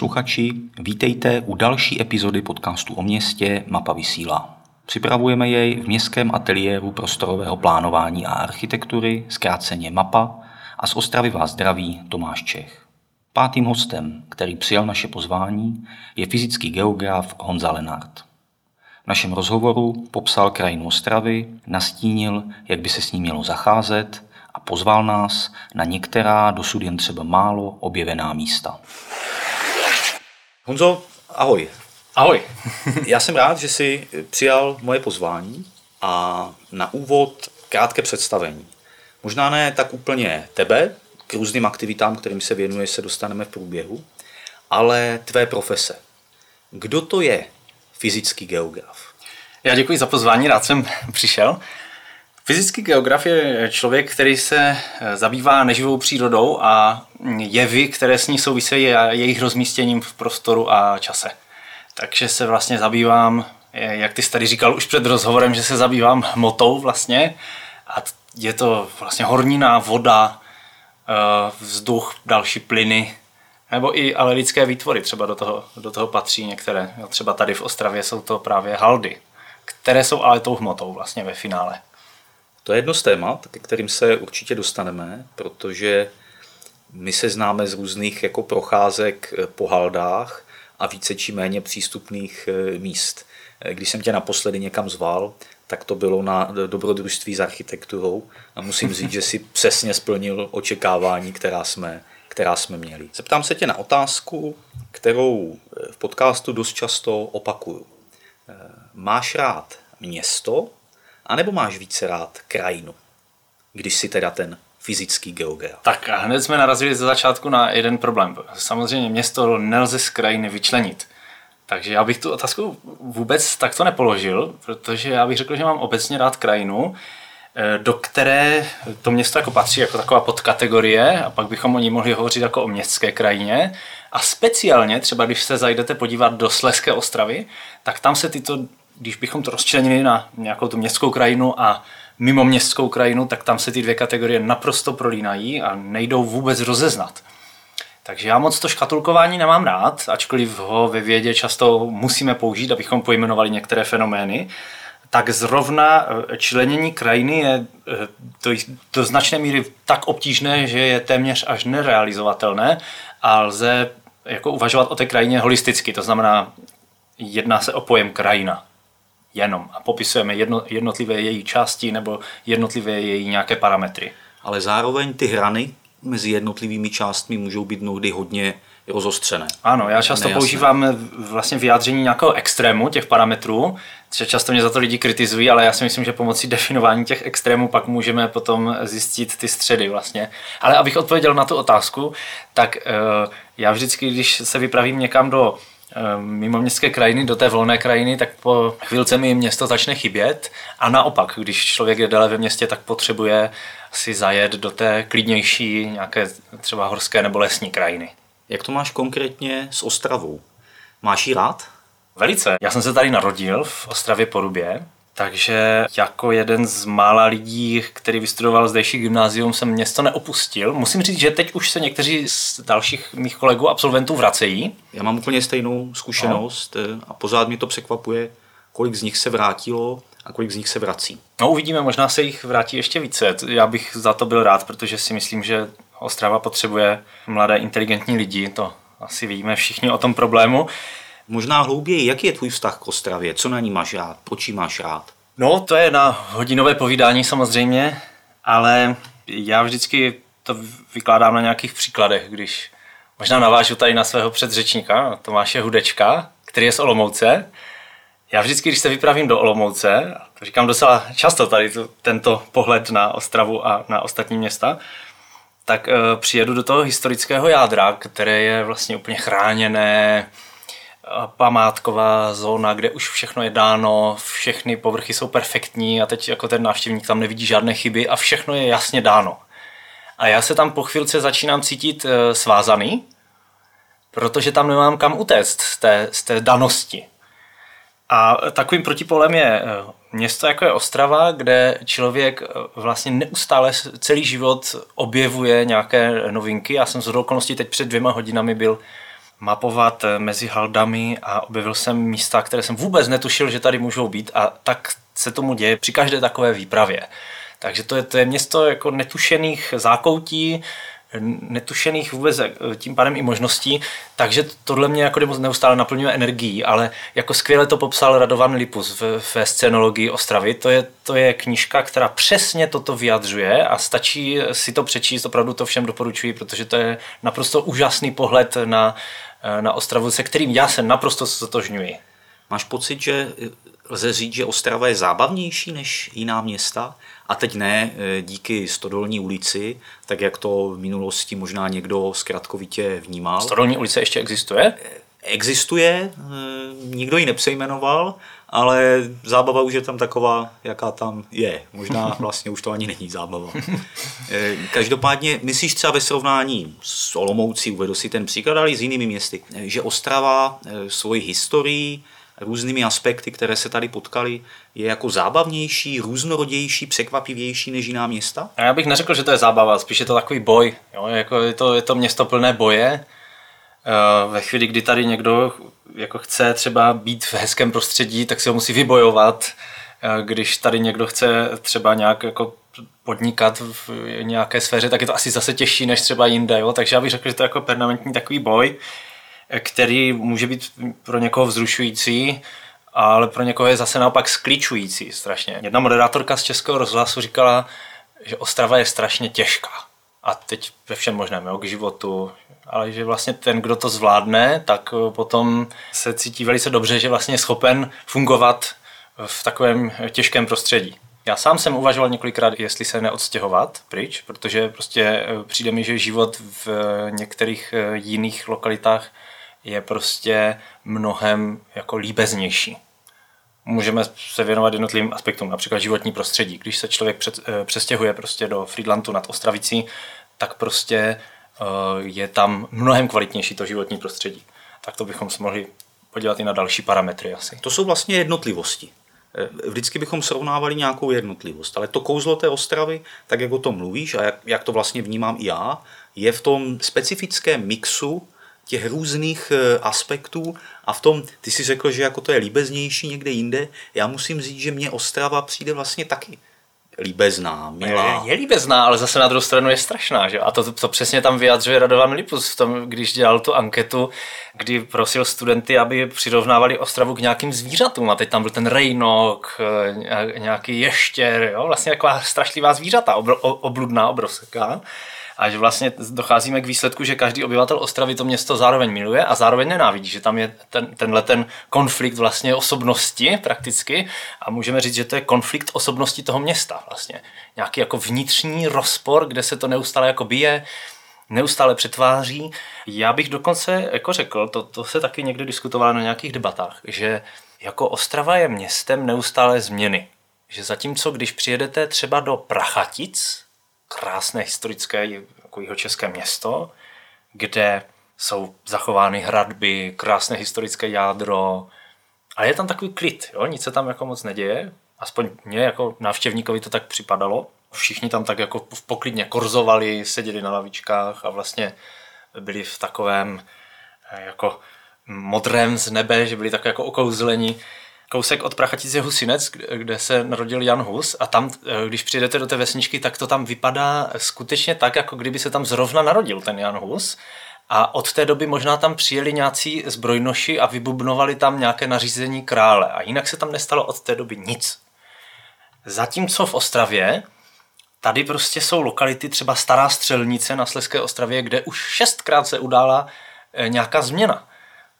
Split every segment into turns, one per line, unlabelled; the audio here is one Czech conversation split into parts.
posluchači, vítejte u další epizody podcastu o městě Mapa vysílá. Připravujeme jej v městském ateliéru prostorového plánování a architektury, zkráceně MAPA, a z Ostravy vás zdraví Tomáš Čech. Pátým hostem, který přijal naše pozvání, je fyzický geograf Honza Lenart. V našem rozhovoru popsal krajinu Ostravy, nastínil, jak by se s ní mělo zacházet a pozval nás na některá dosud jen třeba málo objevená místa. Honzo, ahoj.
Ahoj.
Já jsem rád, že jsi přijal moje pozvání a na úvod krátké představení. Možná ne tak úplně tebe, k různým aktivitám, kterým se věnuješ, se dostaneme v průběhu, ale tvé profese. Kdo to je fyzický geograf?
Já děkuji za pozvání, rád jsem přišel. Fyzický geograf je člověk, který se zabývá neživou přírodou a jevy, které s ní souvisejí a jejich rozmístěním v prostoru a čase. Takže se vlastně zabývám, jak ty jsi tady říkal už před rozhovorem, že se zabývám hmotou vlastně a je to vlastně hornina, voda, eh, vzduch, další plyny, nebo i ale lidské výtvory třeba do toho, do toho patří některé. Třeba tady v Ostravě jsou to právě haldy, které jsou ale tou hmotou vlastně ve finále.
To je jedno z témat, ke kterým se určitě dostaneme, protože my se známe z různých jako procházek eh, po haldách a více či méně přístupných eh, míst. Když jsem tě naposledy někam zval, tak to bylo na dobrodružství s architekturou a musím říct, že si přesně splnil očekávání, která jsme, která jsme měli. Zeptám se tě na otázku, kterou v podcastu dost často opakuju. Máš rád město, anebo máš více rád krajinu, když si teda ten fyzický geograf?
Tak a hned jsme narazili ze začátku na jeden problém. Samozřejmě město nelze z krajiny vyčlenit. Takže já bych tu otázku vůbec takto nepoložil, protože já bych řekl, že mám obecně rád krajinu, eh, do které to město jako patří jako taková podkategorie a pak bychom o ní mohli hovořit jako o městské krajině. A speciálně, třeba když se zajdete podívat do Sleské ostravy, tak tam se tyto, když bychom to rozčlenili na nějakou tu městskou krajinu a mimo městskou krajinu, tak tam se ty dvě kategorie naprosto prolínají a nejdou vůbec rozeznat. Takže já moc to škatulkování nemám rád, ačkoliv ho ve vědě často musíme použít, abychom pojmenovali některé fenomény, tak zrovna eh, členění krajiny je eh, do, do značné míry tak obtížné, že je téměř až nerealizovatelné a lze jako uvažovat o té krajině holisticky, to znamená, jedná se o pojem krajina jenom a popisujeme jedno, jednotlivé její části nebo jednotlivé její nějaké parametry.
Ale zároveň ty hrany mezi jednotlivými částmi můžou být mnohdy hodně rozostřené.
Ano, já často nejasné. používám vlastně vyjádření nějakého extrému těch parametrů, že často mě za to lidi kritizují, ale já si myslím, že pomocí definování těch extrémů pak můžeme potom zjistit ty středy vlastně. Ale abych odpověděl na tu otázku, tak eh, já vždycky, když se vypravím někam do mimo městské krajiny do té volné krajiny, tak po chvilce mi město začne chybět a naopak, když člověk je déle ve městě, tak potřebuje si zajet do té klidnější nějaké třeba horské nebo lesní krajiny.
Jak to máš konkrétně s Ostravou? Máš ji rád?
Velice. Já jsem se tady narodil v Ostravě Porubě, takže jako jeden z mála lidí, který vystudoval zdejší gymnázium, jsem město neopustil. Musím říct, že teď už se někteří z dalších mých kolegů absolventů vracejí.
Já mám úplně stejnou zkušenost no. a pořád mě to překvapuje, kolik z nich se vrátilo a kolik z nich se vrací.
No uvidíme, možná se jich vrátí ještě více. Já bych za to byl rád, protože si myslím, že Ostrava potřebuje mladé inteligentní lidi, to asi víme všichni o tom problému.
Možná hlouběji, jaký je tvůj vztah k Ostravě? Co na ní máš rád? Po máš rád?
No, to je na hodinové povídání samozřejmě, ale já vždycky to vykládám na nějakých příkladech, když možná navážu tady na svého předřečníka, Tomáše Hudečka, který je z Olomouce. Já vždycky, když se vypravím do Olomouce, to říkám docela často tady to, tento pohled na Ostravu a na ostatní města, tak e, přijedu do toho historického jádra, které je vlastně úplně chráněné, památková zóna, kde už všechno je dáno, všechny povrchy jsou perfektní a teď jako ten návštěvník tam nevidí žádné chyby a všechno je jasně dáno. A já se tam po chvilce začínám cítit e, svázaný, protože tam nemám kam utéct z té, z té danosti. A takovým protipolem je e, město jako je Ostrava, kde člověk e, vlastně neustále celý život objevuje nějaké novinky. Já jsem z okolností teď před dvěma hodinami byl mapovat eh, mezi haldami a objevil jsem místa, které jsem vůbec netušil, že tady můžou být a tak se tomu děje při každé takové výpravě. Takže to je, to je město jako netušených zákoutí, netušených vůbec eh, tím pádem i možností, takže tohle mě jako neustále naplňuje energií, ale jako skvěle to popsal Radovan Lipus ve scénologii Ostravy. To je, to je knížka, která přesně toto vyjadřuje a stačí si to přečíst, opravdu to všem doporučuji, protože to je naprosto úžasný pohled na, na Ostravu, se kterým já se naprosto stotožňuji.
Máš pocit, že lze říct, že Ostrava je zábavnější než jiná města? A teď ne e, díky Stodolní ulici, tak jak to v minulosti možná někdo zkratkovitě vnímal.
Stodolní ulice ještě existuje?
Existuje, nikdo ji nepřejmenoval, ale zábava už je tam taková, jaká tam je. Možná vlastně už to ani není zábava. E, každopádně, myslíš třeba ve srovnání s Olomoucí, uvedu si ten příklad, ale i s jinými městy, že Ostrava svoji historii, různými aspekty, které se tady potkaly, je jako zábavnější, různorodější, překvapivější než jiná města?
Já bych neřekl, že to je zábava, spíš je to takový boj. Jo? Jako je, to, je to město plné boje. Eh, ve chvíli, kdy tady někdo jako chce třeba být v hezkém prostředí, tak si ho musí vybojovat. Eh, když tady někdo chce třeba nějak jako podnikat v nějaké sféře, tak je to asi zase těžší než třeba jinde. Jo? Takže já bych řekl, že to je jako permanentní takový boj který může být pro někoho vzrušující, ale pro někoho je zase naopak skličující strašně. Jedna moderátorka z Českého rozhlasu říkala, že Ostrava je strašně těžká. A teď ve všem možném, jo, k životu, ale že vlastně ten, kdo to zvládne, tak potom se cítí velice dobře, že vlastně je schopen fungovat v takovém těžkém prostředí. Já sám jsem uvažoval několikrát, jestli se neodstěhovat pryč, protože prostě přijde mi, že život v některých jiných lokalitách je prostě mnohem jako líbeznější. Můžeme se věnovat jednotlivým aspektům, například životní prostředí. Když se člověk před, eh, přestěhuje prostě do Friedlandu nad Ostravicí, tak prostě eh, je tam mnohem kvalitnější to životní prostředí. Tak to bychom se mohli podívat i na další parametry asi.
To jsou vlastně jednotlivosti. Eh, vždycky bychom srovnávali nějakou jednotlivost, ale to kouzlo té Ostravy, tak jak o tom mluvíš a jak, jak to vlastně vnímám i já, je v tom specifickém mixu těch různých eh, aspektů a v tom, ty si řekl, že jako to je líbeznější někde jinde, já musím říct, že mě Ostrava přijde vlastně taky líbezná, milá.
Je, je líbezná, ale zase na druhou stranu je strašná. Že? A to, to, to přesně tam vyjadřuje Radovan Lipus v tom, když dělal tu anketu, kdy prosil studenty, aby přirovnávali Ostravu k nějakým zvířatům. A teď tam byl ten rejnok, eh, nějaký ještěr, jo? vlastně taková strašlivá zvířata, obr, obludná, obrovská. A že vlastně docházíme k výsledku, že každý obyvatel Ostravy to město zároveň miluje a zároveň nenávidí, že tam je ten, tenhle ten konflikt vlastně osobnosti prakticky a můžeme říct, že to je konflikt osobnosti toho města vlastně. Nějaký jako vnitřní rozpor, kde se to neustále jako bije, neustále přetváří. Já bych dokonce jako řekl, to, to se taky někdy diskutovalo na nějakých debatách, že jako Ostrava je městem neustále změny. Že zatímco, když přijedete třeba do Prachatic, krásné historické jako české město, kde jsou zachovány hradby, krásné historické jádro, ale je tam takový klid, jo? nic se tam jako moc neděje, aspoň mě jako návštěvníkovi to tak připadalo. Všichni tam tak jako v poklidně korzovali, seděli na lavičkách a vlastně byli v takovém eh, jako modrém z nebe, že byli tak jako okouzleni kousek od Prachatice Husinec, kde se narodil Jan Hus a tam, eh, když přijdete do té vesničky, tak to tam vypadá skutečně tak, jako kdyby se tam zrovna narodil ten Jan Hus. A od té doby možná tam přijeli nějací zbrojnoši a vybubnovali tam nějaké nařízení krále. A jinak se tam nestalo od té doby nic. Zatímco v Ostravě, tady prostě jsou lokality, třeba Stará střelnice na Sleské Ostravě, kde už šestkrát se udála eh, nějaká změna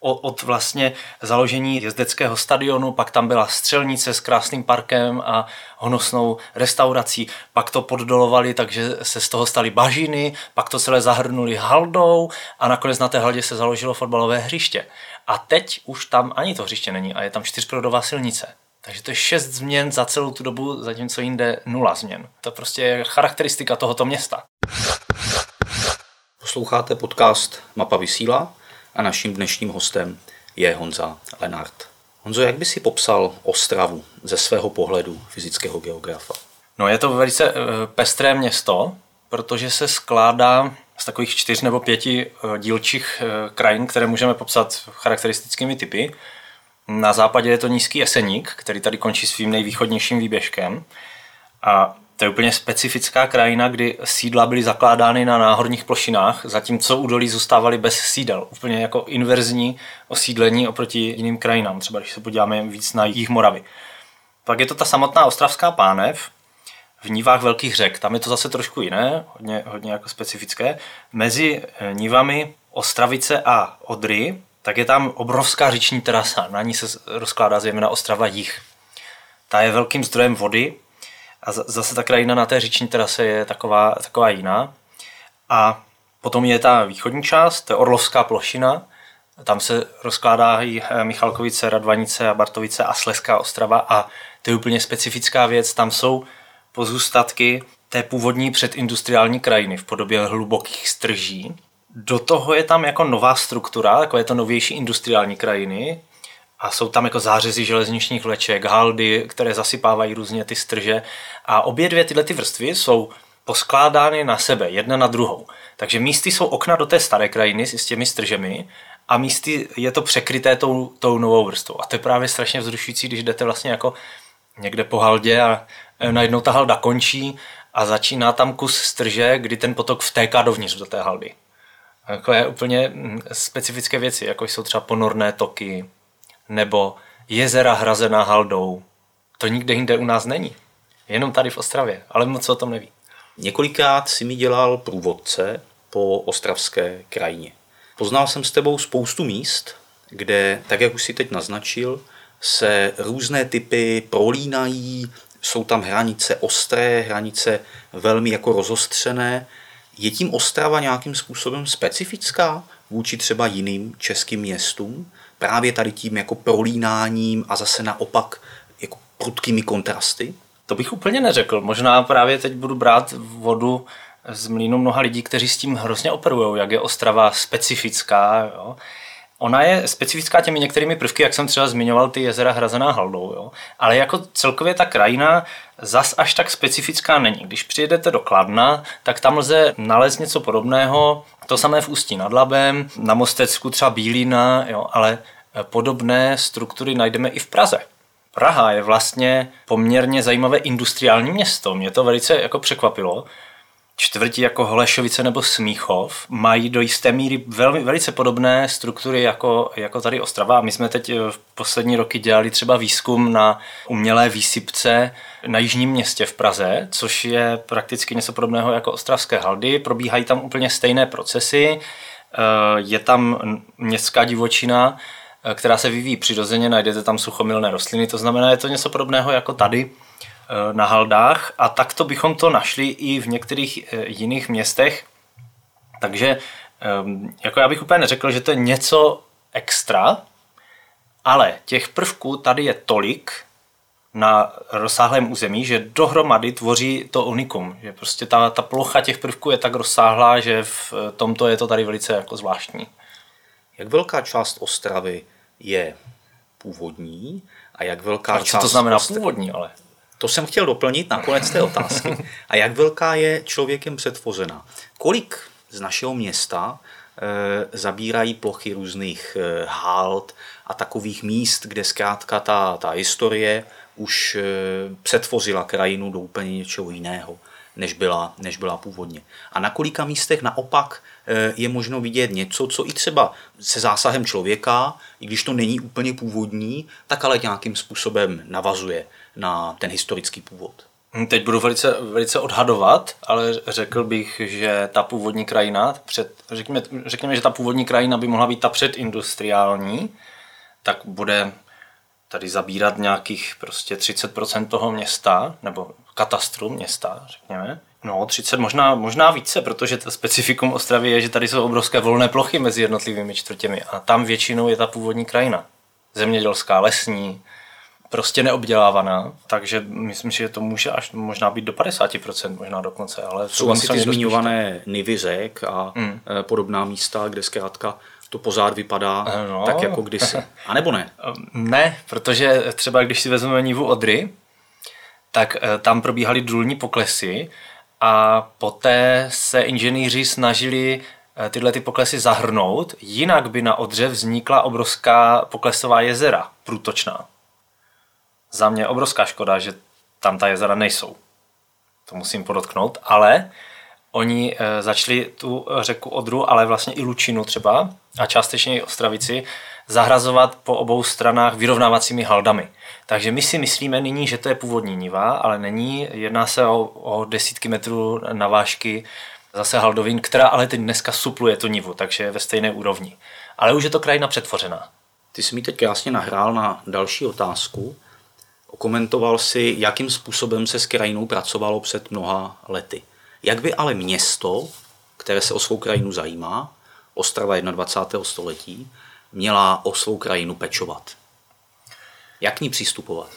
od vlastně založení jezdeckého stadionu, pak tam byla střelnice s krásným parkem a honosnou restaurací, pak to poddolovali, takže se z toho staly bažiny, pak to celé zahrnuli haldou a nakonec na té haldě se založilo fotbalové hřiště. A teď už tam ani to hřiště není a je tam čtyřprodová silnice. Takže to je šest změn za celou tu dobu, zatímco jinde nula změn. To prostě je charakteristika tohoto města.
Posloucháte podcast Mapa vysílá? A naším dnešním hostem je Honza Lenart. Honzo, jak by si popsal Ostravu ze svého pohledu fyzického geografa?
No je to velice eh, pestré město, protože se skládá z takových čtyř nebo pěti eh, dílčích eh, krajin, které můžeme popsat charakteristickými typy. Na západě je to nízký jeseník, který tady končí svým nejvýchodnějším výběžkem. A to je úplně specifická krajina, kdy sídla byly zakládány na náhorních plošinách, zatímco údolí zůstávaly bez sídel. Úplně jako inverzní osídlení oproti jiným krajinám, třeba když se podíváme víc na jih Moravy. Pak je to ta samotná ostravská pánev, v nívách velkých řek. Tam je to zase trošku jiné, hodně, hodně jako specifické. Mezi eh, nívami Ostravice a Odry, tak je tam obrovská říční terasa. Na ní se rozkládá zejména Ostrava Jich. Ta je velkým zdrojem vody a zase ta krajina na té říční terase je taková, taková jiná. A potom je ta východní část, to je Orlovská plošina, tam se rozkládá i eh, Michalkovice, Radvanice a Bartovice a Sleská Ostrava a to je úplně specifická věc. Tam jsou pozůstatky té původní předindustriální krajiny v podobě hlubokých strží. Do toho je tam jako nová struktura, jako je to novější industriální krajiny, a jsou tam jako zářezy železničních vleček, haldy, které zasypávají různě ty strže. A obě dvě tyhle ty vrstvy jsou poskládány na sebe, jedna na druhou. Takže místy jsou okna do té staré krajiny s těmi stržemi a místy je to překryté tou, tou novou vrstvou. A to je právě strašně vzrušující, když jdete vlastně jako někde po haldě a e, najednou ta halda končí a začíná tam kus strže, kdy ten potok vtéká dovnitř do té haldy. Je úplně mm, specifické věci, jako jsou třeba ponorné toky, nebo jezera hrazená haldou. To nikde jinde u nás není. Jenom tady v Ostravě, ale moc o tom neví.
Několikrát si mi dělal průvodce po ostravské krajině. Poznal jsem s tebou spoustu míst, kde, tak jak už si teď naznačil, se různé typy prolínají, jsou tam hranice ostré, hranice velmi jako rozostřené. Je tím Ostrava nějakým způsobem specifická vůči třeba jiným českým městům? Právě tady tím jako prolínáním a zase naopak jako prudkými kontrasty?
To bych úplně neřekl. Možná právě teď budu brát vodu z mlínu mnoha lidí, kteří s tím hrozně operují, jak je Ostrava specifická. Jo? Ona je specifická těmi některými prvky, jak jsem třeba zmiňoval, ty jezera hrazená haldou, jo? ale jako celkově ta krajina zas až tak specifická není. Když přijedete do Kladna, tak tam lze nalézt něco podobného, to samé v Ústí nad Labem, na Mostecku třeba Bílina, jo? ale podobné struktury najdeme i v Praze. Praha je vlastně poměrně zajímavé industriální město. Mě to velice jako překvapilo, čtvrti jako Holešovice nebo Smíchov mají do jisté míry velmi, velice podobné struktury jako, jako tady Ostrava. My jsme teď eh, v poslední roky dělali třeba výzkum na umělé výsypce na jižním městě v Praze, což je prakticky něco podobného jako ostravské haldy. Probíhají tam úplně stejné procesy. Eh, je tam městská divočina, eh, která se vyvíjí přirozeně, najdete tam suchomilné rostliny, to znamená, je to něco podobného jako tady na haldách a takto bychom to našli i v některých eh, jiných městech. Takže jako já bych úplně neřekl, že to je něco extra, ale těch prvků tady je tolik na rozsáhlém území, že dohromady tvoří to unikum. Že prostě ta, ta plocha těch prvků je tak rozsáhlá, že v tomto je to tady velice jako zvláštní.
Jak velká část Ostravy je původní a jak velká a
co část... to znamená Ostravy... původní, ale?
To jsem chtěl doplnit na konec té otázky. A jak velká je člověkem přetvořena? Kolik z našeho města e, zabírají plochy různých e, hald a takových míst, kde zkrátka ta, ta historie už e, přetvořila krajinu do úplně něčeho jiného, než byla, než byla původně. A na kolika místech naopak je možno vidět něco, co i třeba se zásahem člověka, i když to není úplně původní, tak ale nějakým způsobem navazuje na ten historický původ.
Hm, teď budu velice, velice odhadovat, ale řekl bych, že ta původní krajina, před, řekněme, řekněme, že ta původní krajina by mohla být ta předindustriální, tak bude tady zabírat nějakých prostě 30% toho města, nebo katastru města, řekněme. No, 30, možná, možná více, protože to specifikum Ostravy je, že tady jsou obrovské volné plochy mezi jednotlivými čtvrtěmi a tam většinou je ta původní krajina. Zemědělská, lesní, prostě neobdělávaná, takže myslím, že to může až možná být do 50%, možná dokonce. Ale
jsou asi ty zmiňované nivy řek a. Eh, podobná místa, kde zkrátka to pořád vypadá eh, no. tak jako kdysi. A nebo ne?
Ne, protože třeba když si vezmeme Nivu Odry, tak eh, tam probíhaly důlní poklesy a poté se inženýři snažili eh, tyhle ty poklesy zahrnout, jinak by na Odře vznikla obrovská poklesová jezera, průtočná. Za mě obrovská škoda, že tam ta jezera nejsou. To musím podotknout, ale oni eh, začali tu řeku Odru, ale vlastně i Lučinu třeba a částečně i Ostravici zahrazovat po obou stranách vyrovnávacími haldami. Takže my si myslíme nyní, že to je původní niva, ale není. Jedná se o, o desítky metrů navážky zase haldovin, která ale teď dneska supluje tu nivu, takže je ve stejné úrovni. Ale už je to krajina přetvořená.
Ty jsi mi teď krásně nahrál na další otázku. Okomentoval si, jakým způsobem se s krajinou pracovalo před mnoha lety. Jak by ale město, které se o svou krajinu zajímá, Ostrava 21. století, měla o svou krajinu pečovat? Jak k ní přistupovat?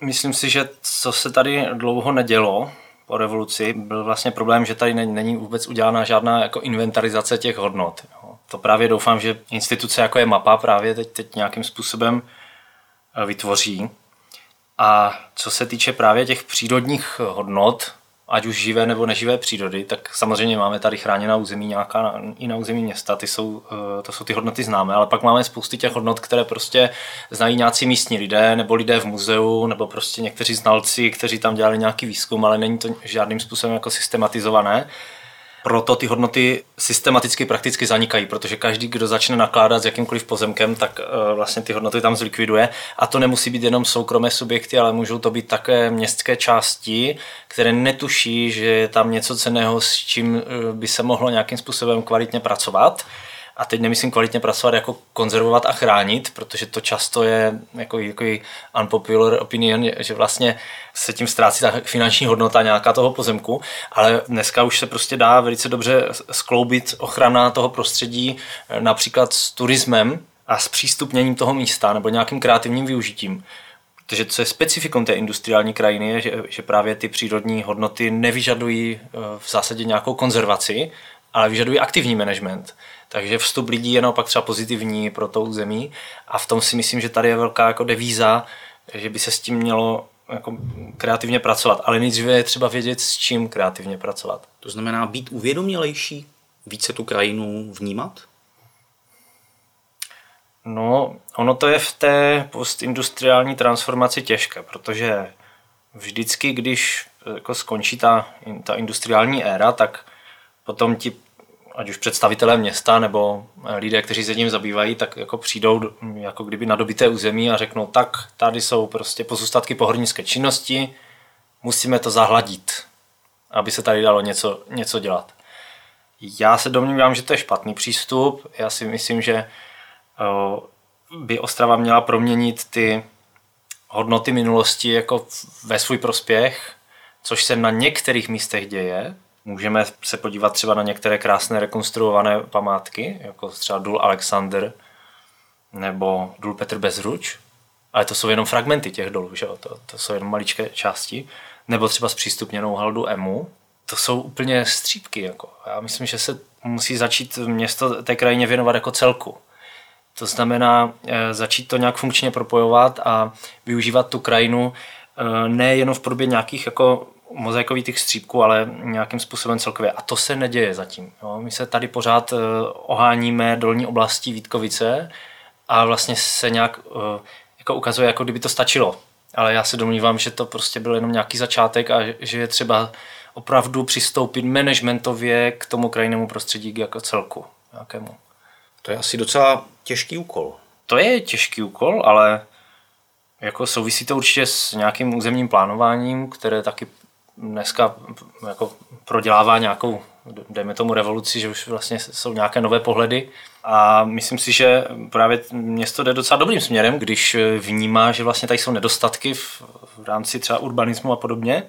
Myslím si, že co se tady dlouho nedělo po revoluci, byl vlastně problém, že tady není vůbec udělána žádná jako inventarizace těch hodnot. To právě doufám, že instituce jako je mapa právě teď, teď nějakým způsobem eh, vytvoří. A co se týče právě těch přírodních hodnot, ať už živé nebo neživé přírody, tak samozřejmě máme tady chráněná území nějaká i na území města, ty jsou, eh, to jsou ty hodnoty známé, ale pak máme spousty těch hodnot, které prostě znají nějací místní lidé, nebo lidé v muzeu, nebo prostě někteří znalci, kteří tam dělali nějaký výzkum, ale není to žádným způsobem jako systematizované proto ty hodnoty systematicky prakticky zanikají, protože každý, kdo začne nakládat s jakýmkoliv pozemkem, tak eh, vlastně ty hodnoty tam zlikviduje. A to nemusí být jenom soukromé subjekty, ale můžou to být také městské části, které netuší, že je tam něco ceného, s čím eh, by se mohlo nějakým způsobem kvalitně pracovat a teď nemyslím kvalitně pracovat jako konzervovat a chránit, protože to často je jako, jako unpopular opinion, že vlastně se tím ztrácí ta finanční hodnota nějaká toho pozemku, ale dneska už se prostě dá velice dobře skloubit ochrana toho prostředí eh, například s turismem a s přístupněním toho místa nebo nějakým kreativním využitím. Protože co je specifikum té industriální krajiny, je, že, že právě ty přírodní hodnoty nevyžadují eh, v zásadě nějakou konzervaci, ale vyžadují aktivní management. Takže vstup lidí je naopak třeba pozitivní pro to území a v tom si myslím, že tady je velká jako devíza, že by se s tím mělo jako kreativně pracovat. Ale nejdříve je třeba vědět, s čím kreativně pracovat.
To znamená být uvědomělejší, více tu krajinu vnímat?
No, ono to je v té postindustriální transformaci těžké, protože vždycky, když jako skončí ta, ta industriální éra, tak potom ti ať už představitelé města nebo eh, lidé, kteří se tím zabývají, tak jako přijdou jako kdyby na dobité území a řeknou, tak tady jsou prostě pozůstatky pohornické činnosti, musíme to zahladit, aby se tady dalo něco, něco dělat. Já se domnívám, že to je špatný přístup. Já si myslím, že eh, by Ostrava měla proměnit ty hodnoty minulosti jako ve svůj prospěch, což se na některých místech děje, Můžeme se podívat třeba na některé krásné rekonstruované památky, jako třeba Důl Alexander nebo Důl Petr Bezruč, ale to jsou jenom fragmenty těch dolů, že? To, to jsou jenom maličké části, nebo třeba zpřístupněnou haldu Emu. To jsou úplně střípky. Jako. Já myslím, že se musí začít město té krajině věnovat jako celku. To znamená e, začít to nějak funkčně propojovat a využívat tu krajinu e, nejenom v podobě nějakých jako mozaikových střípků, ale nějakým způsobem celkově. A to se neděje zatím. Jo. My se tady pořád uh, oháníme dolní oblastí Vítkovice a vlastně se nějak uh, jako ukazuje, jako kdyby to stačilo. Ale já se domnívám, že to prostě byl jenom nějaký začátek a že je třeba opravdu přistoupit managementově k tomu krajinnému prostředí jako celku. Nějakému.
To je asi docela těžký úkol.
To je těžký úkol, ale jako souvisí to určitě s nějakým územním plánováním, které taky dneska jako prodělává nějakou, dejme tomu revoluci, že už vlastně jsou nějaké nové pohledy a myslím si, že právě město jde docela dobrým směrem, když vnímá, že vlastně tady jsou nedostatky v, v rámci třeba urbanismu a podobně.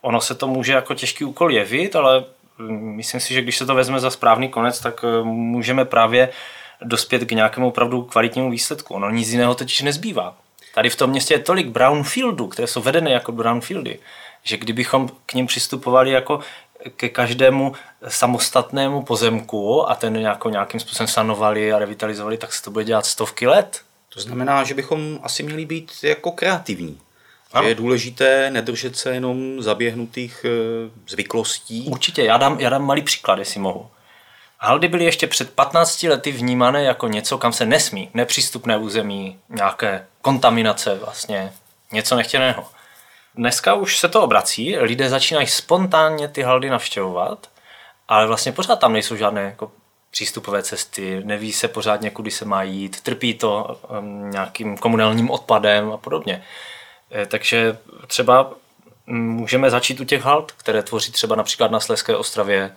Ono se to může jako těžký úkol jevit, ale myslím si, že když se to vezme za správný konec, tak eh, můžeme právě dospět k nějakému opravdu kvalitnímu výsledku. Ono nic jiného totiž nezbývá. Tady v tom městě je tolik brownfieldů, které jsou vedeny jako brownfieldy, že kdybychom k ním přistupovali jako ke každému samostatnému pozemku a ten jako nějakým způsobem sanovali a revitalizovali, tak se to bude dělat stovky let.
To znamená, že bychom asi měli být jako kreativní Ano. Je důležité nedržet se jenom zaběhnutých eh, zvyklostí.
Určitě, já dám, já dám malý příklad, jestli mohu. Haldy byly ještě před 15 lety vnímané jako něco, kam se nesmí, nepřístupné území, nějaké kontaminace vlastně, něco nechtěného. Dneska už se to obrací, lidé začínají spontánně ty haldy navštěvovat, ale vlastně pořád tam nejsou žádné jako přístupové cesty, neví se pořádně, kudy se má jít, trpí to um, nějakým komunálním odpadem a podobně. E, takže třeba můžeme začít u těch hald, které tvoří třeba například na Sleské ostravě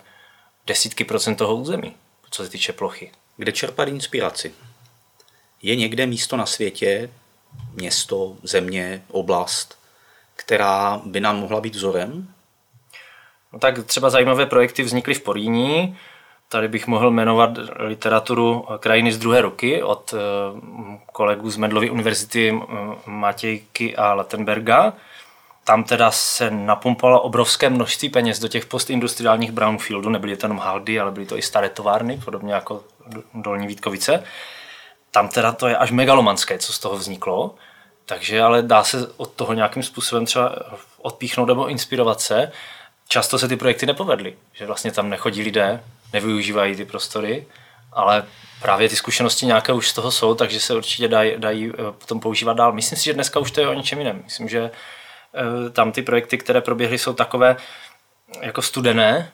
desítky procent toho území, co se týče plochy.
Kde čerpat inspiraci? Je někde místo na světě, město, země, oblast, která by nám mohla být vzorem?
No tak třeba zajímavé projekty vznikly v Poríní. Tady bych mohl jmenovat literaturu Krajiny z druhé ruky od eh, kolegů z Medlovy univerzity eh, Matějky a Lattenberga. Tam teda se napumpalo obrovské množství peněz do těch postindustriálních brownfieldů, nebyly to jenom haldy, ale byly to i staré továrny, podobně jako Dolní Vítkovice. Tam teda to je až megalomanské, co z toho vzniklo. Takže ale dá se od toho nějakým způsobem třeba odpíchnout nebo inspirovat se. Často se ty projekty nepovedly, že vlastně tam nechodí lidé, nevyužívají ty prostory, ale právě ty zkušenosti nějaké už z toho jsou, takže se určitě dají, dají eh, potom používat dál. Myslím si, že dneska už to je o něčem jiném. Myslím, že eh, tam ty projekty, které proběhly, jsou takové jako studené,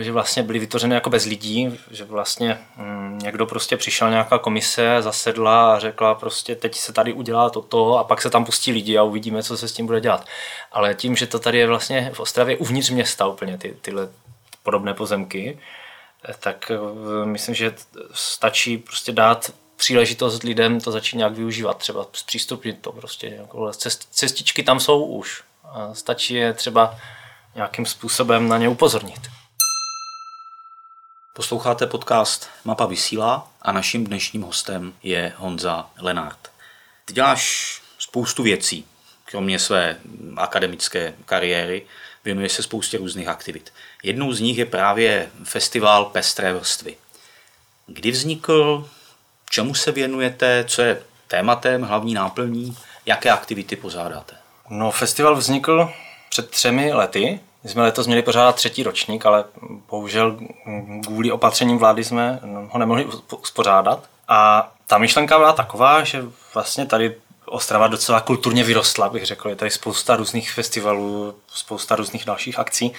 že vlastně byly vytvořeny jako bez lidí, že vlastně hm, někdo prostě přišel nějaká komise, zasedla a řekla prostě teď se tady udělá toto a pak se tam pustí lidi a uvidíme, co se s tím bude dělat. Ale tím, že to tady je vlastně v Ostravě uvnitř města úplně ty, tyhle podobné pozemky, eh, tak eh, myslím, že stačí prostě dát příležitost lidem to začít nějak využívat, třeba zpřístupnit to prostě. Cestičky tam jsou už. Stačí je třeba nějakým způsobem na ně upozornit.
Posloucháte podcast Mapa vysílá a naším dnešním hostem je Honza Lenart. Ty děláš spoustu věcí, kromě své akademické kariéry, věnuje se spoustě různých aktivit. Jednou z nich je právě festival Pestré vrstvy. Kdy vznikl, čemu se věnujete, co je tématem, hlavní náplní, jaké aktivity pořádáte?
No, festival vznikl před třemi lety my jsme letos měli pořádat třetí ročník, ale bohužel kvůli opatřením vlády jsme ho nemohli uspořádat. A ta myšlenka byla taková, že vlastně tady Ostrava docela kulturně vyrostla, bych řekl. Je tady spousta různých festivalů, spousta různých dalších akcí,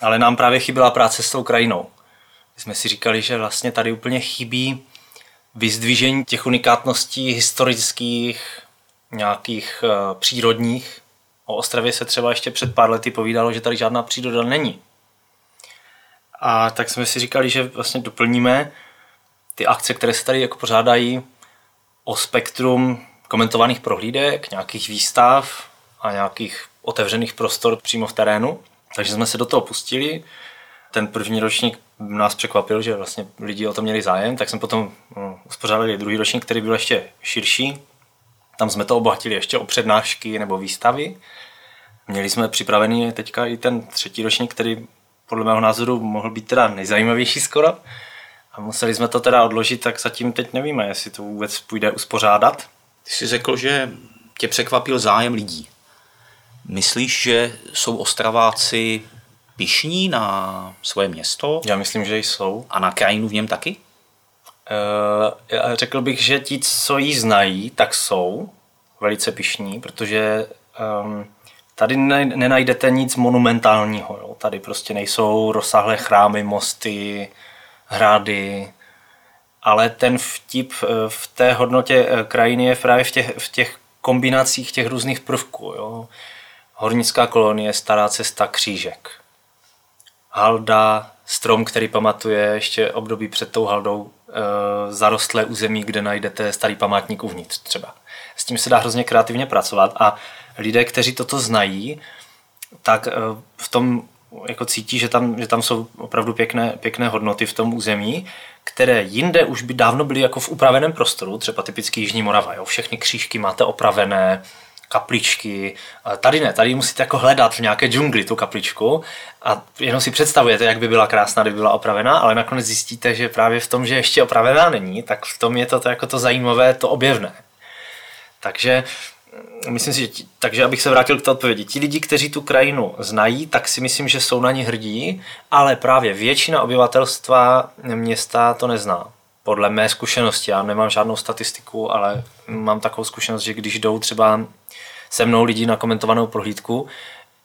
ale nám právě chyběla práce s tou krajinou. My jsme si říkali, že vlastně tady úplně chybí vyzdvížení těch unikátností historických, nějakých uh, přírodních, O Ostravě se třeba ještě před pár lety povídalo, že tady žádná příroda není. A tak jsme si říkali, že vlastně doplníme ty akce, které se tady jako pořádají o spektrum komentovaných prohlídek, nějakých výstav a nějakých otevřených prostor přímo v terénu. Takže jsme se do toho pustili. Ten první ročník nás překvapil, že vlastně lidi o to měli zájem, tak jsme potom no, uspořádali druhý ročník, který byl ještě širší, tam jsme to obohatili ještě o přednášky nebo výstavy. Měli jsme připravený teďka i ten třetí ročník, který podle mého názoru mohl být teda nejzajímavější skoro. A museli jsme to teda odložit, tak zatím teď nevíme, jestli to vůbec půjde uspořádat.
Ty jsi řekl, že tě překvapil zájem lidí. Myslíš, že jsou Ostraváci pišní na svoje město?
Já myslím, že jsou.
A na krajinu v něm taky?
Uh, řekl bych, že ti, co ji znají, tak jsou velice pišní, protože um, tady ne, nenajdete nic monumentálního. Jo. Tady prostě nejsou rozsáhlé chrámy, mosty, hrady, ale ten vtip eh, v té hodnotě eh, krajiny je právě v těch, v těch kombinacích těch různých prvků. Jo. Hornická kolonie, stará cesta, křížek. Halda, strom, který pamatuje ještě období před tou haldou, zarostlé území, kde najdete starý památník uvnitř třeba. S tím se dá hrozně kreativně pracovat a lidé, kteří toto znají, tak e, v tom jako cítí, že tam, že tam jsou opravdu pěkné, pěkné hodnoty v tom území, které jinde už by dávno byly jako v upraveném prostoru, třeba typický Jižní Morava. Jo? Všechny křížky máte opravené, kapličky. Tady ne, tady musíte jako hledat v nějaké džungli tu kapličku a jenom si představujete, jak by byla krásná, kdyby byla opravená, ale nakonec zjistíte, že právě v tom, že ještě opravená není, tak v tom je to, to jako to zajímavé, to objevné. Takže myslím si, že ti, takže abych se vrátil k té odpovědi. Ti lidi, kteří tu krajinu znají, tak si myslím, že jsou na ní hrdí, ale právě většina obyvatelstva města to nezná. Podle mé zkušenosti, já nemám žádnou statistiku, ale mám takovou zkušenost, že když jdou třeba se mnou lidi na komentovanou prohlídku,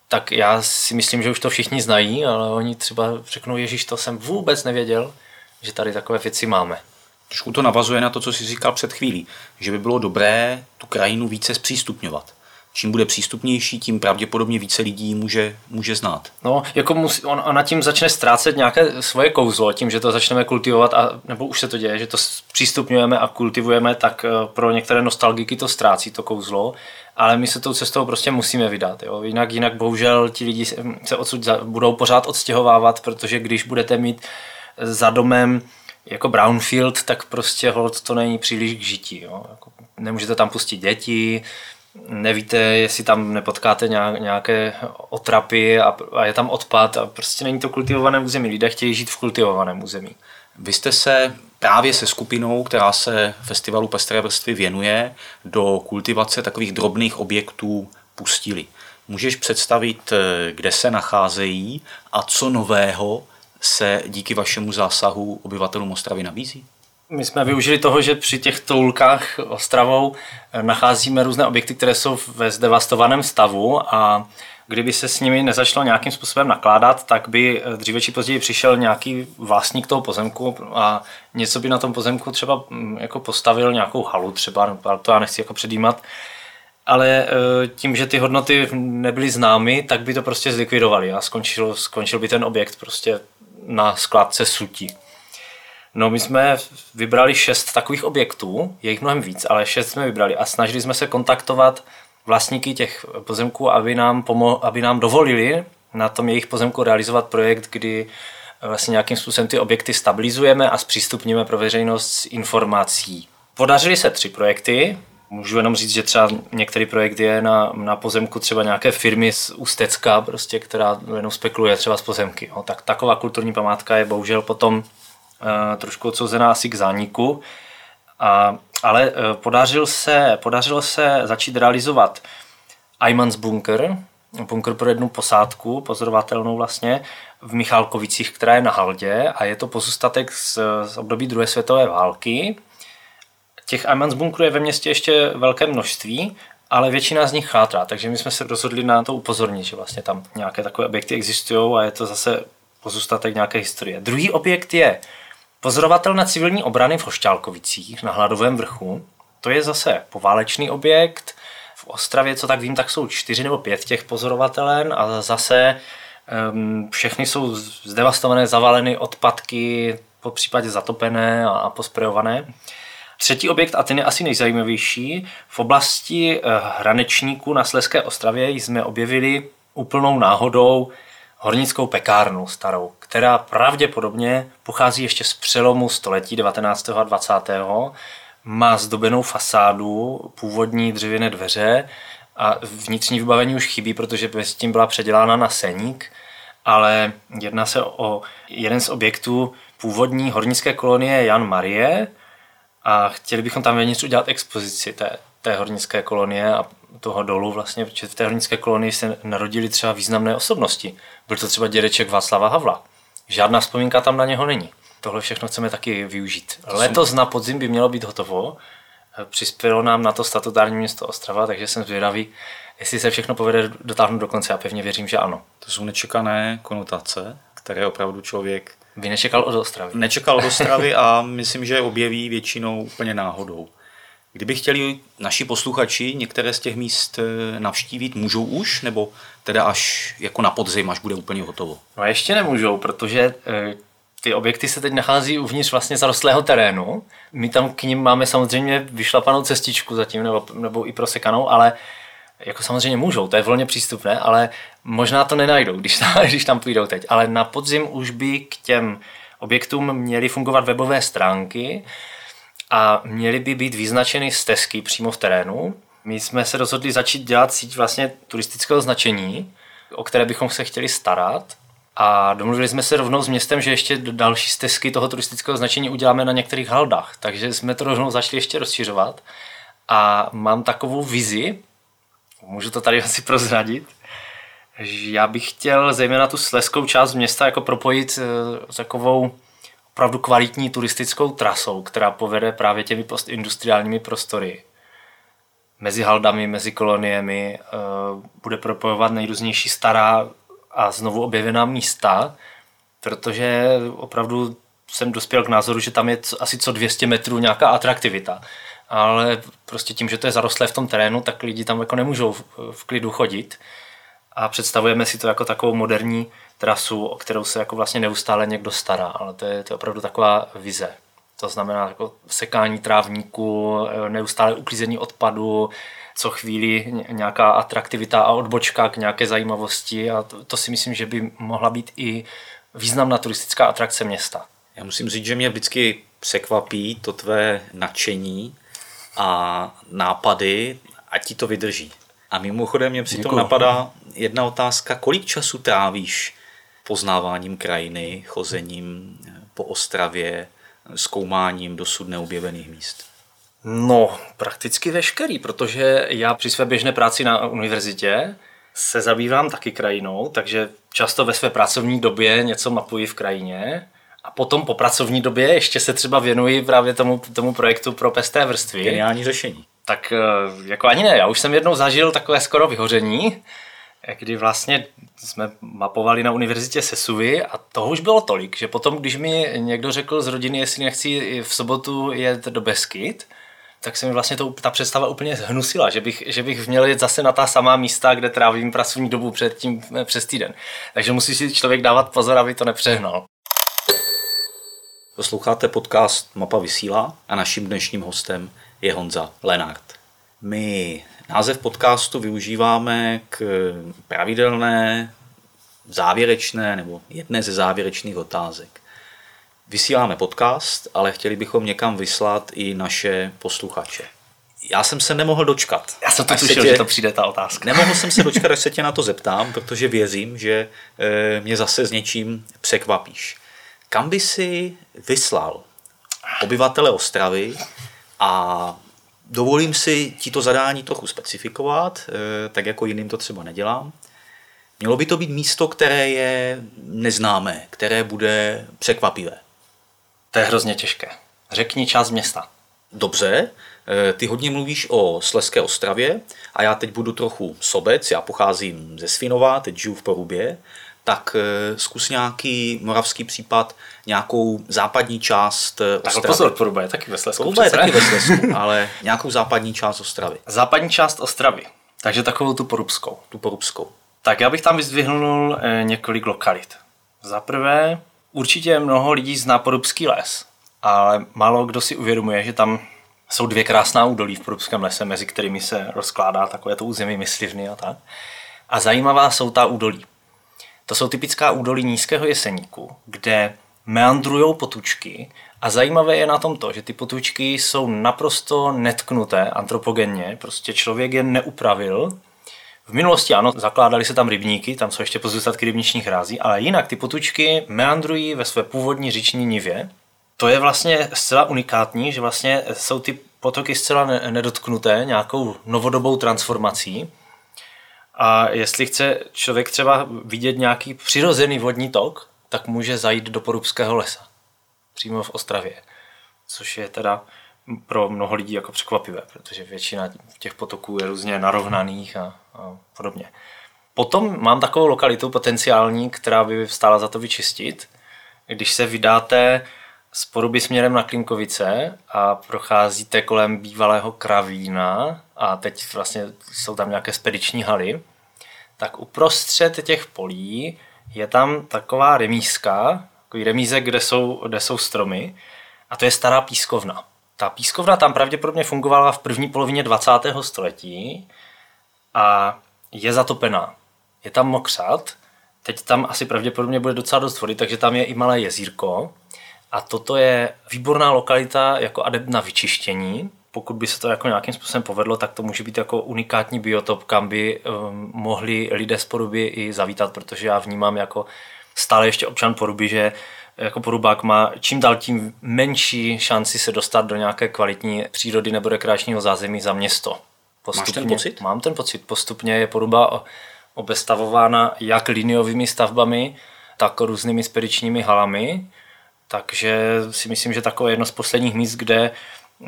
tak já si myslím, že už to všichni znají, ale oni třeba řeknou, Ježíš, to jsem vůbec nevěděl, že tady takové věci máme.
Trošku to navazuje na to, co jsi říkal před chvílí, že by bylo dobré tu krajinu více zpřístupňovat. Čím bude přístupnější, tím pravděpodobně více lidí může, může znát.
No, jako musí, on, ona tím začne ztrácet nějaké svoje kouzlo, tím, že to začneme kultivovat, a, nebo už se to děje, že to přístupňujeme a kultivujeme, tak eh, pro některé nostalgiky to ztrácí to kouzlo, ale my se tou cestou prostě musíme vydat. Jo? Jinak, jinak bohužel ti lidi se odsud budou pořád odstěhovávat, protože když budete mít za domem jako brownfield, tak prostě hold to není příliš k žití. Jo? Jako nemůžete tam pustit děti, nevíte, jestli tam nepotkáte nějaké otrapy a, je tam odpad a prostě není to kultivované území. Lidé chtějí žít v kultivovaném území.
Vy jste se právě se skupinou, která se festivalu Pestré vrstvy věnuje, do kultivace takových drobných objektů pustili. Můžeš představit, kde se nacházejí a co nového se díky vašemu zásahu obyvatelům Ostravy nabízí?
My jsme využili toho, že při těch toulkách Ostravou eh, nacházíme různé objekty, které jsou ve zdevastovaném stavu a kdyby se s nimi nezačalo nějakým způsobem nakládat, tak by eh, dříve či později přišel nějaký vlastník toho pozemku a něco by na tom pozemku třeba mm, jako postavil nějakou halu třeba, to já nechci jako předjímat, ale eh, tím, že ty hodnoty nebyly známy, tak by to prostě zlikvidovali a skončil, skončil by ten objekt prostě na skládce sutí. No my jsme vybrali šest takových objektů, je jich mnohem víc, ale šest jsme vybrali a snažili jsme se kontaktovat vlastníky těch pozemků, aby nám, pomo- aby nám dovolili na tom jejich pozemku realizovat projekt, kdy vlastně nějakým způsobem ty objekty stabilizujeme a zpřístupníme pro veřejnost s informací. Podařily se tři projekty, Můžu jenom říct, že třeba některý projekt je na, na pozemku třeba nějaké firmy z Ústecka, prostě, která jenom spekuluje třeba z pozemky. No, tak taková kulturní památka je bohužel potom trošku odsouzená asi k zániku. A, ale uh, podařil se, podařilo se začít realizovat Aymans bunker, bunker pro jednu posádku, pozorovatelnou vlastně, v Michalkovicích, která je na Haldě a je to pozůstatek z, z období druhé světové války Těch Aimans bunkrů je ve městě ještě velké množství, ale většina z nich chátrá, takže my jsme se rozhodli na to upozornit, že vlastně tam nějaké takové objekty existují a je to zase pozůstatek nějaké historie. Druhý objekt je pozorovatel na civilní obrany v Hošťálkovicích na Hladovém vrchu. To je zase poválečný objekt. V Ostravě, co tak vím, tak jsou čtyři nebo pět těch pozorovatelen a zase um, všechny jsou zdevastované, zavaleny odpadky, po případě zatopené a, a posprejované. Třetí objekt, a ten je asi nejzajímavější, v oblasti eh, Hranečníku na Sleské ostravě jsme objevili úplnou náhodou hornickou pekárnu starou, která pravděpodobně pochází ještě z přelomu století 19. a 20. Má zdobenou fasádu, původní dřevěné dveře a vnitřní vybavení už chybí, protože s tím byla předělána na seník, ale jedná se o jeden z objektů původní hornické kolonie Jan Marie, a chtěli bychom tam vevnitř udělat expozici té, té hornické kolonie a toho dolu vlastně, protože v té hornické kolonii se narodili třeba významné osobnosti. Byl to třeba dědeček Václava Havla. Žádná vzpomínka tam na něho není. Tohle všechno chceme taky využít. Letos na podzim by mělo být hotovo. Přispělo nám na to statutární město Ostrava, takže jsem zvědavý, jestli se všechno povede dotáhnout do konce. Já pevně věřím, že ano.
To jsou nečekané konotace, které opravdu člověk
vy nečekal od Ostravy?
Nečekal od Ostravy a myslím, že objeví většinou úplně náhodou. Kdyby chtěli naši posluchači některé z těch míst eh, navštívit, můžou už, nebo teda až jako na podzim, až bude úplně hotovo?
No ještě nemůžou, protože eh, ty objekty se teď nachází uvnitř vlastně zarostlého terénu. My tam k ním máme samozřejmě vyšlapanou cestičku zatím, nebo, nebo i prosekanou, ale jako samozřejmě můžou, to je volně přístupné, ale možná to nenajdou, když tam, když tam půjdou teď. Ale na podzim už by k těm objektům měly fungovat webové stránky a měly by být vyznačeny stezky přímo v terénu. My jsme se rozhodli začít dělat síť vlastně turistického značení, o které bychom se chtěli starat. A domluvili jsme se rovnou s městem, že ještě další stezky toho turistického značení uděláme na některých haldách. Takže jsme to rovnou začali ještě rozšiřovat. A mám takovou vizi, Můžu to tady asi prozradit. Já bych chtěl zejména tu sleskou část města jako propojit s takovou opravdu kvalitní turistickou trasou, která povede právě těmi postindustriálními prostory. Mezi haldami, mezi koloniemi, bude propojovat nejrůznější stará a znovu objevená místa, protože opravdu jsem dospěl k názoru, že tam je asi co 200 metrů nějaká atraktivita. Ale prostě tím, že to je zarostlé v tom terénu, tak lidi tam jako nemůžou v klidu chodit. A představujeme si to jako takovou moderní trasu, o kterou se jako vlastně neustále někdo stará, ale to je, to je opravdu taková vize. To znamená jako sekání trávníků, neustále uklízení odpadu, co chvíli nějaká atraktivita a odbočka k nějaké zajímavosti a to, to si myslím, že by mohla být i významná turistická atrakce města.
Já musím říct, že mě vždycky překvapí to tvé nadšení a nápady, a ti to vydrží. A mimochodem mě přitom Děkuju. napadá jedna otázka, kolik času trávíš poznáváním krajiny, chozením po Ostravě, zkoumáním dosud neobjevených míst?
No, prakticky veškerý, protože já při své běžné práci na univerzitě se zabývám taky krajinou, takže často ve své pracovní době něco mapuji v krajině a potom po pracovní době ještě se třeba věnuji právě tomu, tomu projektu pro pesté vrstvy.
Geniální řešení.
Tak eh, jako ani ne, já už jsem jednou zažil takové skoro vyhoření, kdy vlastně jsme mapovali na univerzitě Sesuvy a toho už bylo tolik, že potom, když mi někdo řekl z rodiny, jestli nechci v sobotu jet do Beskyt, tak se mi vlastně to, ta představa úplně zhnusila, že bych, že bych měl jet zase na ta samá místa, kde trávím pracovní dobu před tím, eh, přes týden. Takže musí si člověk dávat pozor, aby to nepřehnal.
Posloucháte podcast Mapa vysílá a naším dnešním hostem je Honza Lenart. My název podcastu využíváme k pravidelné, závěrečné nebo jedné ze závěrečných otázek. Vysíláme podcast, ale chtěli bychom někam vyslat i naše posluchače. Já jsem se nemohl dočkat.
Já jsem to tušil, tě... že to přijde ta otázka.
Nemohl jsem se dočkat, až se tě na to zeptám, protože věřím, že eh, mě zase s něčím překvapíš. Kam by si vyslal obyvatele Ostravy a dovolím si ti to zadání trochu specifikovat, eh, tak jako jiným to třeba nedělám. Mělo by to být místo, které je neznámé, které bude překvapivé.
To je hrozně těžké. Řekni část města.
Dobře, eh, ty hodně mluvíš o Sleské ostravě a já teď budu trochu sobec, já pocházím ze Svinova, teď žiju v Porubě, tak eh, zkus nějaký moravský případ, nějakou západní část eh,
tak Ostravy. pozor, Poruba je taky ve Slesku.
Poruba je taky ve Slesku, ale nějakou západní část Ostravy.
Západní část Ostravy, takže takovou tu porubskou.
Tu porubskou.
Tak já bych tam vyzdvihnul několik lokalit. Za prvé Určitě mnoho lidí zná Porubský les, ale málo kdo si uvědomuje, že tam jsou dvě krásná údolí v Porubském lese, mezi kterými se rozkládá takové to území myslivny a tak. A zajímavá jsou ta údolí. To jsou typická údolí nízkého jeseníku, kde meandrují potučky a zajímavé je na tom to, že ty potučky jsou naprosto netknuté antropogenně, prostě člověk je neupravil v minulosti ano, zakládali se tam rybníky, tam jsou ještě pozůstatky rybničních rází, ale jinak ty potučky meandrují ve své původní říční nivě. To je vlastně zcela unikátní, že vlastně jsou ty potoky zcela nedotknuté nějakou novodobou transformací. A jestli chce člověk třeba vidět nějaký přirozený vodní tok, tak může zajít do Porubského lesa, přímo v Ostravě, což je teda pro mnoho lidí jako překvapivé, protože většina těch potoků je různě narovnaných a, a podobně. Potom mám takovou lokalitu potenciální, která by stála za to vyčistit. Když se vydáte z Poruby směrem na Klinkovice a procházíte kolem bývalého kravína a teď vlastně jsou tam nějaké spediční haly, tak uprostřed těch polí je tam taková remízka, takový remízek, kde jsou, kde jsou stromy a to je stará pískovna. Ta pískovna tam pravděpodobně fungovala v první polovině 20. století a je zatopená. Je tam mokřat, teď tam asi pravděpodobně bude docela dost vody, takže tam je i malé jezírko. A toto je výborná lokalita jako adept na vyčištění. Pokud by se to jako nějakým způsobem povedlo, tak to může být jako unikátní biotop, kam by um, mohli lidé z Poruby i zavítat, protože já vnímám jako stále ještě občan Poruby, že jako porubák má čím dál tím menší šanci se dostat do nějaké kvalitní přírody nebo rekreačního zázemí za město.
Postupně, Máš ten pocit?
Mám ten pocit. Postupně je poruba obestavována jak liniovými stavbami, tak různými spedičními halami. Takže si myslím, že takové jedno z posledních míst, kde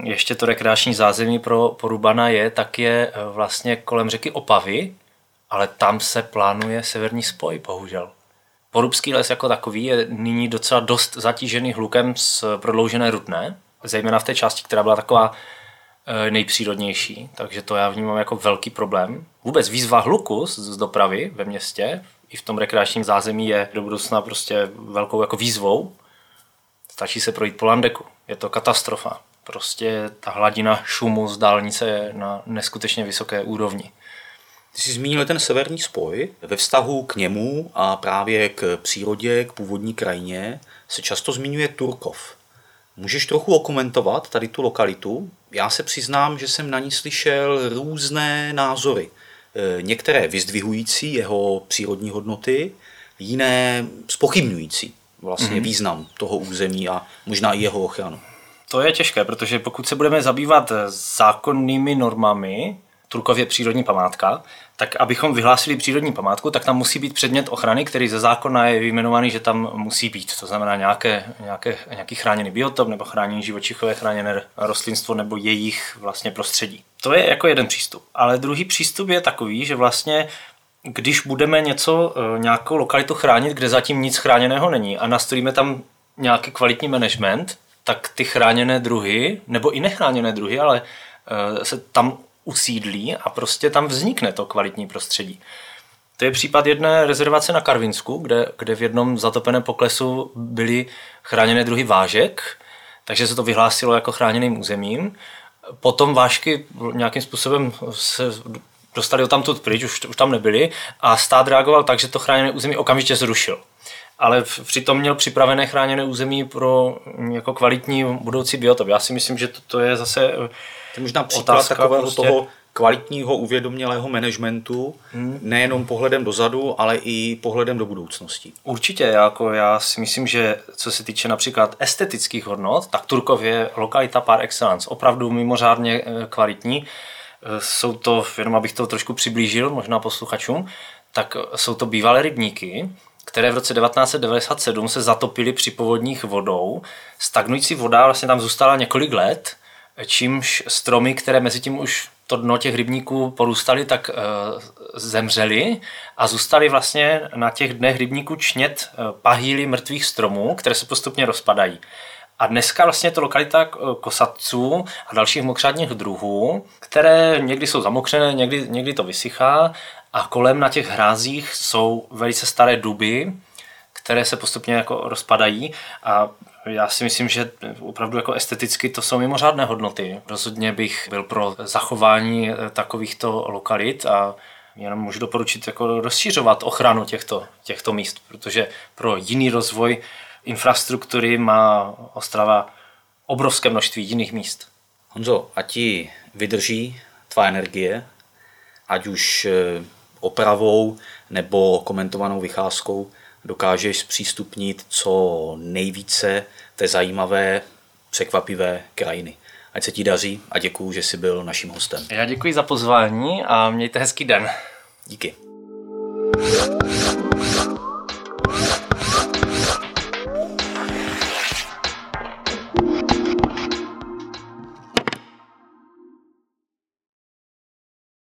ještě to rekreační zázemí pro Porubana je, tak je eh, vlastně kolem řeky Opavy, ale tam se plánuje severní spoj, bohužel. Porubský les jako takový je nyní docela dost zatížený hlukem z prodloužené Rudné, zejména v té části, která byla taková eh, nejpřírodnější, takže to já vnímám jako velký problém. Vůbec výzva hluku z dopravy ve městě i v tom rekreačním zázemí je do budoucna prostě velkou jako výzvou. Stačí se projít po Landeku. Je to katastrofa. Prostě ta hladina šumu z dálnice je na neskutečně vysoké úrovni.
Ty jsi zmínil ten severní spoj. Ve vztahu k němu a právě k přírodě, k původní krajině se často zmiňuje Turkov. Můžeš trochu okomentovat tady tu lokalitu? Já se přiznám, že jsem na ní slyšel různé názory. E, některé vyzdvihující jeho přírodní hodnoty, jiné spochybňující vlastně mm-hmm. význam toho území a možná i jeho ochranu.
To je těžké, protože pokud se budeme zabývat zákonnými normami, Turkově přírodní památka, tak abychom vyhlásili přírodní památku, tak tam musí být předmět ochrany, který ze zákona je vyjmenovaný, že tam musí být. To znamená nějaké, nějaké, nějaký chráněný biotop nebo chráněný živočichové chráněné rostlinstvo nebo jejich vlastně prostředí. To je jako jeden přístup. Ale druhý přístup je takový, že vlastně když budeme něco, eh, nějakou lokalitu chránit, kde zatím nic chráněného není a nastavíme tam nějaký kvalitní management, tak ty chráněné druhy, nebo i nechráněné druhy, ale eh, se tam usídlí a prostě tam vznikne to kvalitní prostředí. To je případ jedné rezervace na Karvinsku, kde, kde v jednom zatopeném poklesu byly chráněné druhy vážek, takže se to vyhlásilo jako chráněným územím. Potom vážky nějakým způsobem se dostali tamtud pryč, už, už tam nebyly a stát reagoval tak, že to chráněné území okamžitě zrušil. Ale přitom měl připravené chráněné území pro jako kvalitní budoucí biotop. Já si myslím, že to, to je zase
to je možná příklad Otázka takového prostě... toho kvalitního uvědomělého managementu, hmm. nejenom pohledem dozadu, ale i pohledem do budoucnosti.
Určitě, jako já si myslím, že co se týče například estetických hodnot, tak Turkov je lokalita par excellence, opravdu mimořádně eh, kvalitní. Eh, jsou to, jenom abych to trošku přiblížil možná posluchačům, tak jsou to bývalé rybníky, které v roce 1997 se zatopily při povodních vodou. Stagnující voda vlastně tam zůstala několik let čímž stromy, které mezi tím už to dno těch rybníků porůstaly, tak e, zemřely a zůstaly vlastně na těch dnech rybníků čnět pahýly mrtvých stromů, které se postupně rozpadají. A dneska vlastně to lokalita eh, kosatců a dalších mokřádních druhů, které někdy jsou zamokřené, někdy, někdy to vysychá a kolem na těch hrázích jsou velice staré duby, které se postupně jako rozpadají a já si myslím, že opravdu jako esteticky to jsou mimořádné hodnoty. Rozhodně bych byl pro zachování eh, takovýchto lokalit a jenom můžu doporučit jako rozšířovat ochranu těchto, těchto míst, protože pro jiný rozvoj infrastruktury má Ostrava obrovské množství jiných míst.
Honzo, a ti vydrží tvá energie, ať už eh, opravou nebo komentovanou vycházkou dokážeš zpřístupnit co nejvíce té zajímavé, překvapivé krajiny. Ať se ti daří a děkuji, že jsi byl naším hostem.
Já děkuji za pozvání a mějte hezký den.
Díky.